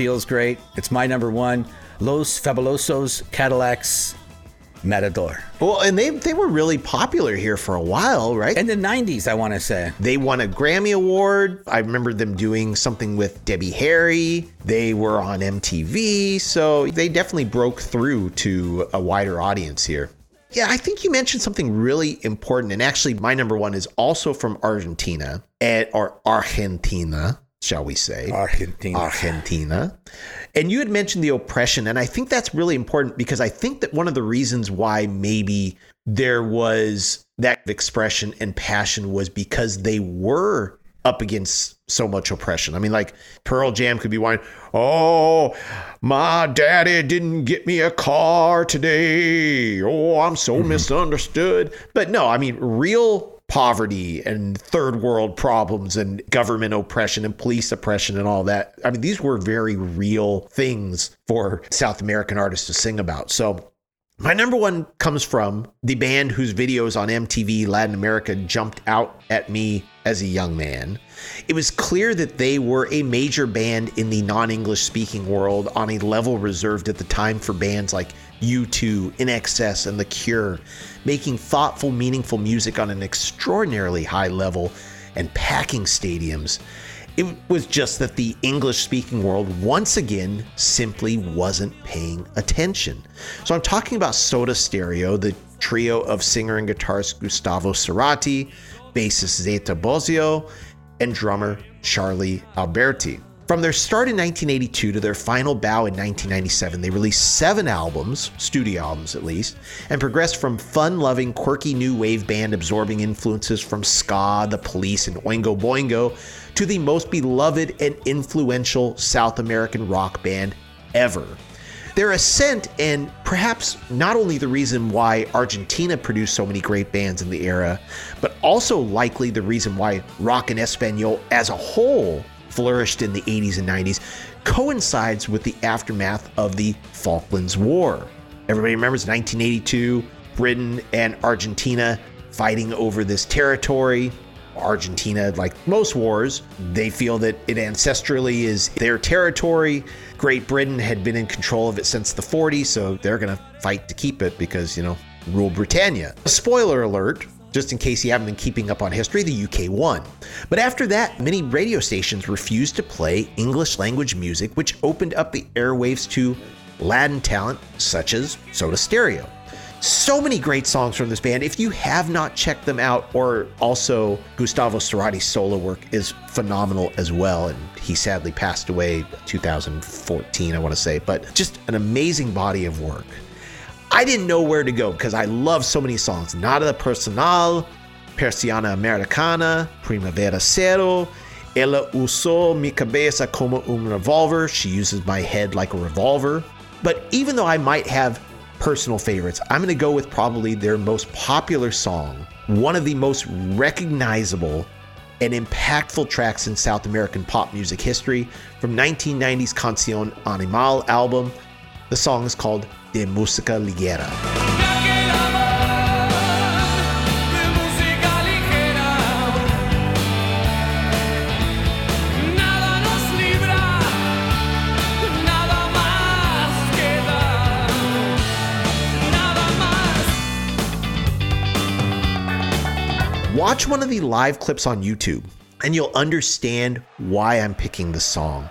Feels great. It's my number one. Los Fabulosos Cadillacs Matador. Well, and they they were really popular here for a while, right? In the 90s, I want to say. They won a Grammy Award. I remember them doing something with Debbie Harry. They were on MTV, so they definitely broke through to a wider audience here. Yeah, I think you mentioned something really important, and actually, my number one is also from Argentina, or Argentina, shall we say? Argentina. Argentina. And you had mentioned the oppression, and I think that's really important because I think that one of the reasons why maybe there was that expression and passion was because they were up against so much oppression. I mean, like Pearl Jam could be whining, "Oh, my daddy didn't get me a car today. Oh, I'm so mm-hmm. misunderstood." But no, I mean, real poverty and third world problems and government oppression and police oppression and all that. I mean, these were very real things for South American artists to sing about. So my number one comes from the band whose videos on MTV Latin America jumped out at me as a young man. It was clear that they were a major band in the non English speaking world on a level reserved at the time for bands like U2, INXS, and The Cure, making thoughtful, meaningful music on an extraordinarily high level and packing stadiums. It was just that the English speaking world once again simply wasn't paying attention. So I'm talking about Soda Stereo, the trio of singer and guitarist Gustavo Cerati, bassist Zeta Bosio, and drummer Charlie Alberti. From their start in 1982 to their final bow in 1997, they released seven albums, studio albums at least, and progressed from fun loving, quirky new wave band absorbing influences from ska, the police, and Oingo Boingo to the most beloved and influential South American rock band ever. Their ascent, and perhaps not only the reason why Argentina produced so many great bands in the era, but also likely the reason why rock and Espanol as a whole flourished in the 80s and 90s, coincides with the aftermath of the Falklands War. Everybody remembers 1982, Britain and Argentina fighting over this territory. Argentina, like most wars, they feel that it ancestrally is their territory. Great Britain had been in control of it since the 40s, so they're going to fight to keep it because, you know, rule Britannia. Spoiler alert, just in case you haven't been keeping up on history, the UK won. But after that, many radio stations refused to play English language music, which opened up the airwaves to Latin talent such as Soda Stereo. So many great songs from this band. If you have not checked them out, or also Gustavo Cerati's solo work is phenomenal as well. And he sadly passed away 2014, I want to say, but just an amazing body of work. I didn't know where to go because I love so many songs. Nada Personal, Persiana Americana, Primavera Cero, Ella usó mi cabeza como un revolver. She uses my head like a revolver. But even though I might have personal favorites, I'm going to go with probably their most popular song, one of the most recognizable and impactful tracks in South American pop music history from 1990's Canción Animal album. The song is called De Musica Ligera. Watch one of the live clips on YouTube and you'll understand why I'm picking the song.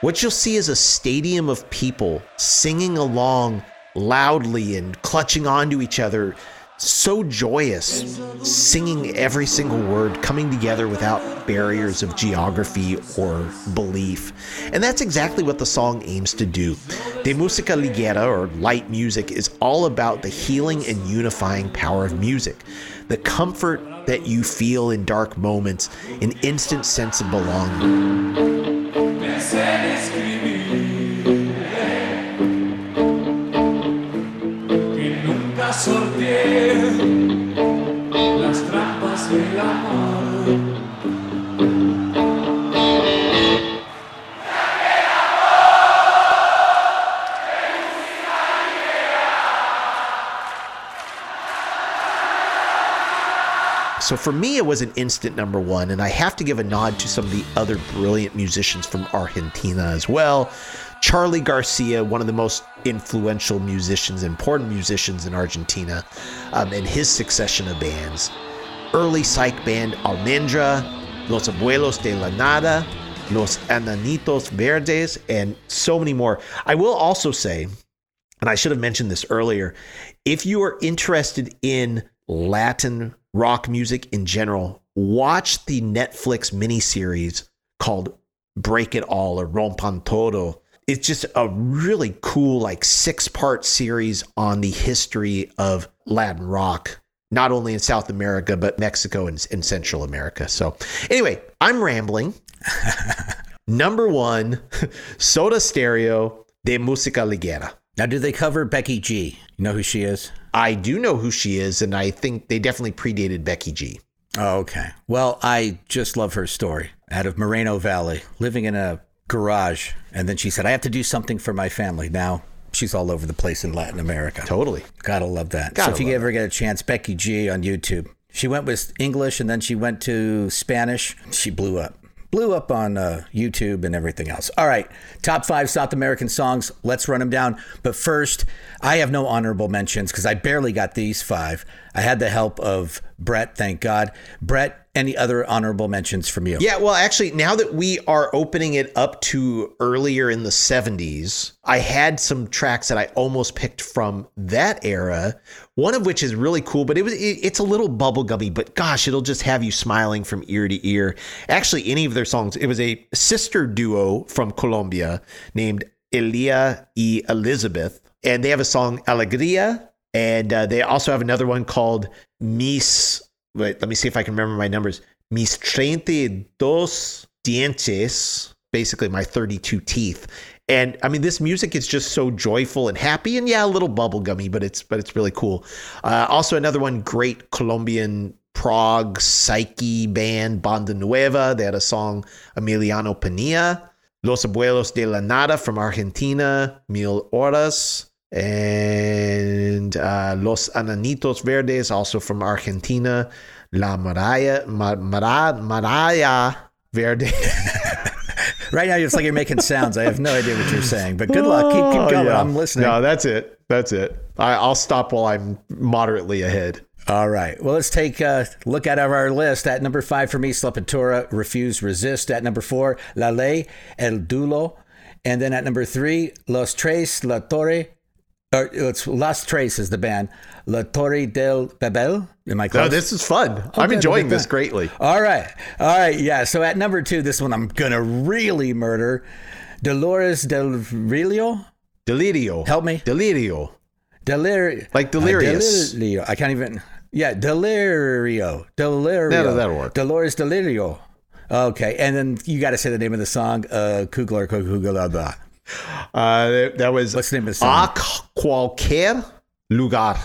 What you'll see is a stadium of people singing along loudly and clutching onto each other, so joyous, singing every single word, coming together without barriers of geography or belief. And that's exactly what the song aims to do. De Musica Ligera, or light music, is all about the healing and unifying power of music, the comfort that you feel in dark moments, an instant sense of belonging. Que So for me, it was an instant number one, and I have to give a nod to some of the other brilliant musicians from Argentina as well. Charly Garcia, one of the most influential musicians, important musicians in Argentina, um, and his succession of bands. Early psych band Almendra, Los Abuelos de la Nada, Los Enanitos Verdes, and so many more. I will also say, and I should have mentioned this earlier, if you are interested in Latin rock music in general, watch the Netflix miniseries called Break It All or Rompan Todo. It's just a really cool, like six part series on the history of Latin rock, not only in South America, but Mexico and, and Central America. So, anyway, I'm rambling. Number one, Soda Stereo de Música Ligera. Now, do they cover Becky G? You know who she is? I do know who she is, and I think they definitely predated Becky G. Oh, okay. Well, I just love her story out of Moreno Valley, living in a garage. And then she said, I have to do something for my family. Now she's all over the place in Latin America. Totally. Gotta love that. Gotta so if you ever get a chance, Becky G on YouTube. She went with English and then she went to Spanish. She blew up. Blew up on uh, YouTube and everything else. All right, top five South American songs. Let's run them down. But first, I have no honorable mentions because I barely got these five. I had the help of Brett, thank God. Brett, any other honorable mentions from you? Yeah, well, actually, now that we are opening it up to earlier in the 70s, I had some tracks that I almost picked from that era. One of which is really cool, but it was it, it's a little bubblegummy, but gosh, it'll just have you smiling from ear to ear. Actually, any of their songs, it was a sister duo from Colombia named Elia y Elizabeth, and they have a song Alegria, and uh, they also have another one called Mis. Wait, let me see if I can remember my numbers. Mis dos dientes, basically my 32 teeth. And I mean, this music is just so joyful and happy, and yeah, a little bubblegummy, but it's but it's really cool. Uh, also, another one, great Colombian prog psyche band Banda Nueva. They had a song Emiliano Pinilla. Los Abuelos de la Nada from Argentina, Mil Horas. And uh, Los Enanitos Verdes, also from Argentina. La Maraya, Ma- Mara, Maraya Verde. Right now, it's like you're making sounds. I have no idea what you're saying, but good luck. Keep, keep Oh, going. yeah. I'm listening. No, that's it. That's it. I, I'll stop while I'm moderately ahead. All right. Well, let's take a look at our list. At number five for me, Sepultura, Refuse, Resist. At number four, La Ley, El Duelo. And then at number three, Los Tres, La Torre. Or it's Las Tres is the band. La Torre del Babel. Am I close? No, this is fun. Oh, I'm enjoying this greatly. All right. All right. Yeah. So at number two, this one I'm going to really murder. Dolores Del Rillo. Delirio. Help me. Delirio. Delir- Like delirious. Uh, Delirio. I can't even. Yeah, Delirio. Delirio. No, that'll work. Dolores Delirio. Okay, and then you got to say the name of the song. Uh, Kugler Kugler. Uh, that, that was What's the name of the song? A cualquier lugar.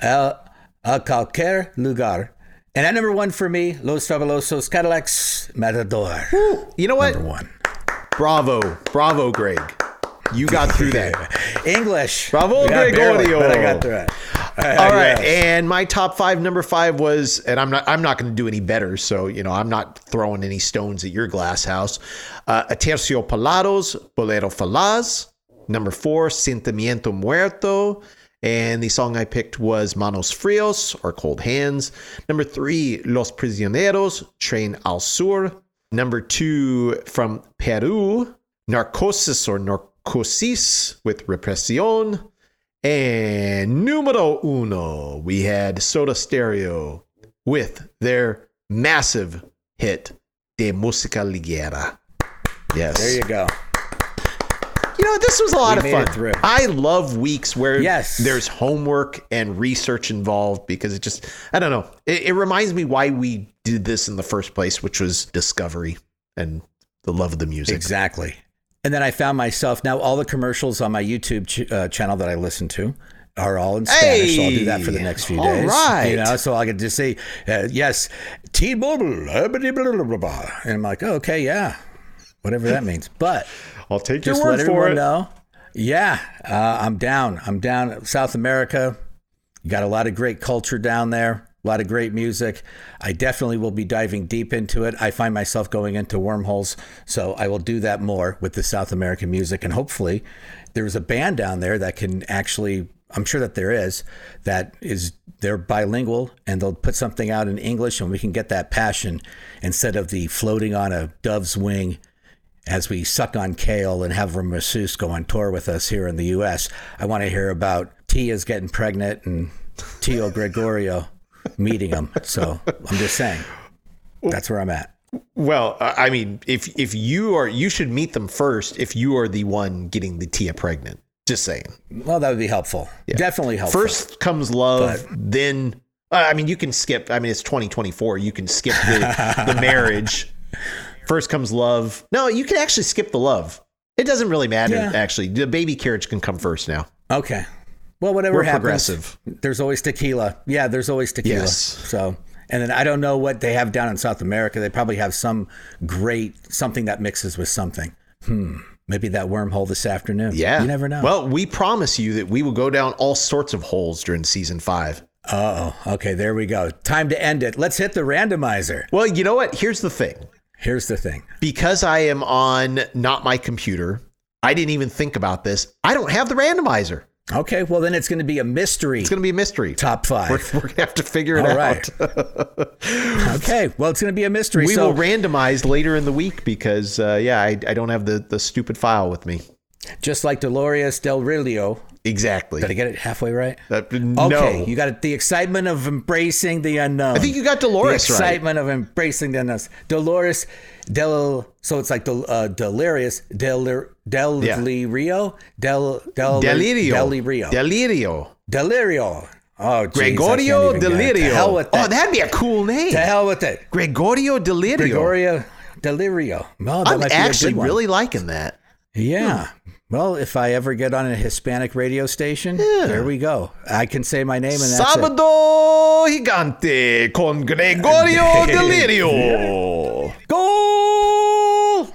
El, a cualquier lugar. And at number one for me, Los Fabulosos Cadillacs Matador. You know what? Number one. Bravo. Bravo, Greg. You got through that. English. Bravo, barely, Gregorio. but I got through it. All right, and my top five, number five was, and I'm not, I'm not going to do any better, so you know, I'm not throwing any stones at your glass house. Uh, Aterciopelados, Bolero Falaz. Number four, Sentimiento Muerto, And the song I picked was Manos Frios, or Cold Hands. Number three, Los Prisioneros, Tren al Sur. Number two, from Peru, Narcosis or Narcosis with Represión. And numero uno, we had Soda Stereo with their massive hit, De Música Ligera. Yes. There you go. You know, this was a lot We of fun. through. I love weeks where Yes. there's homework and research involved because it just, I don't know. It, it reminds me why we did this in the first place, which was discovery and the love of the music. Exactly. And then I found myself now all the commercials on my YouTube ch- uh, channel that I listen to are all in Spanish. so I'll do that for the next few all days. right. You know, so I can just say, uh, yes, T-Mobile, uh, blah, blah, blah, blah, blah. and I'm like, oh, okay, yeah, whatever that means. But I'll take your just word let for everyone it. know. Yeah, uh, I'm down. I'm down. South America, you got a lot of great culture down there. A lot of great music. I definitely will be diving deep into it. I find myself going into wormholes, so I will do that more with the South American music. And hopefully, there's a band down there that can actually. I'm sure that there is that is they're bilingual and they'll put something out in English and we can get that passion instead of the floating on a dove's wing as we suck on kale and have a masseuse go on tour with us here in the U.S. I want to hear about Tia's getting pregnant and Tio Gregorio meeting them. So I'm just saying, that's where I'm at. Well, I mean, if if you are, you should meet them first. If you are the one getting the Tia pregnant, just saying. Well, that would be helpful. Yeah. Definitely helpful. First comes love, then uh, I mean, you can skip. I mean, it's 2024. You can skip the, the marriage. First comes love. No, you can actually skip the love. It doesn't really matter. Yeah. Actually, the baby carriage can come first now. Okay. Well, whatever We're happens, progressive. there's always tequila. Yeah, there's always tequila. Yes. So, and then I don't know what they have down in South America. They probably have some great something that mixes with something. Hmm. Maybe that wormhole this afternoon. Yeah, You never know. Well, we promise you that we will go down all sorts of holes during season five. oh, okay. There we go. Time to end it. Let's hit the randomizer. Well, you know what? Here's the thing. Here's the thing. because I am on not my computer, I didn't even think about this. I don't have the randomizer. Okay. Well, then it's going to be a mystery. It's going to be a mystery. Top five. We're, we're going to have to figure it All out. right. okay. Well, it's going to be a mystery. we so, will randomize later in the week because, uh, yeah, I, I don't have the, the stupid file with me. just like Dolores Del Rio. Exactly. Did I get it halfway right? That, Okay, you got it. The excitement of embracing the unknown. I think you got Dolores The right. excitement of embracing the unknown. Dolores Del. So it's like del, uh, delirious del del Yeah. Rio del del Delirio. Delirio Delirio. Delirio. Oh, geez, Gregorio even get it. Delirio. Hell with that. Oh, that'd be a cool name. to hell with it. Gregorio Delirio. Gregorio Delirio. Well, I'm might be a good actually really liking that. Yeah. Well, if I ever get on a Hispanic radio station, there we go. I can say my name and that's it. Sábado Gigante con Gregorio Delirio. Goal!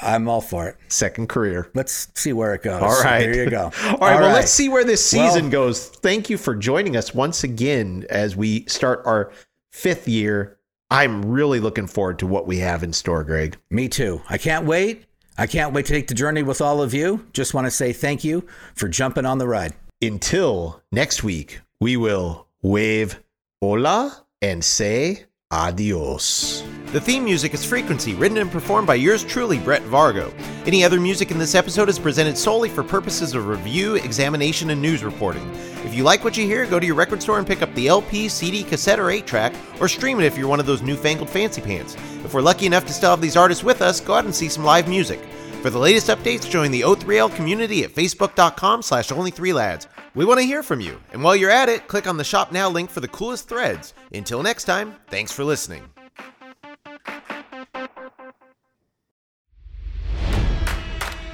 I'm all for it. Second career. Let's see where it goes. All right. There you go. All right. well, let's see where this Well- season goes. Thank you for joining us once again as we start our fifth year. I'm really looking forward to what we have in store, Greg. Me too. I can't wait. I can't wait to take the journey with all of you. Just want to say thank you for jumping on the ride. Until next week, we will wave hola and say adios. The theme music is Frequency, written and performed by yours truly, Brett Vargo. Any other music in this episode is presented solely for purposes of review, examination, and news reporting. If you like what you hear, go to your record store and pick up the LP, CD, cassette, or 8 track, or stream it if you're one of those newfangled fancy pants. If we're lucky enough to still have these artists with us, go out and see some live music. For the latest updates, join the O3L community at facebook.com slash only3lads. We want to hear from you, and while you're at it, click on the Shop Now link for the coolest threads. Until next time, thanks for listening.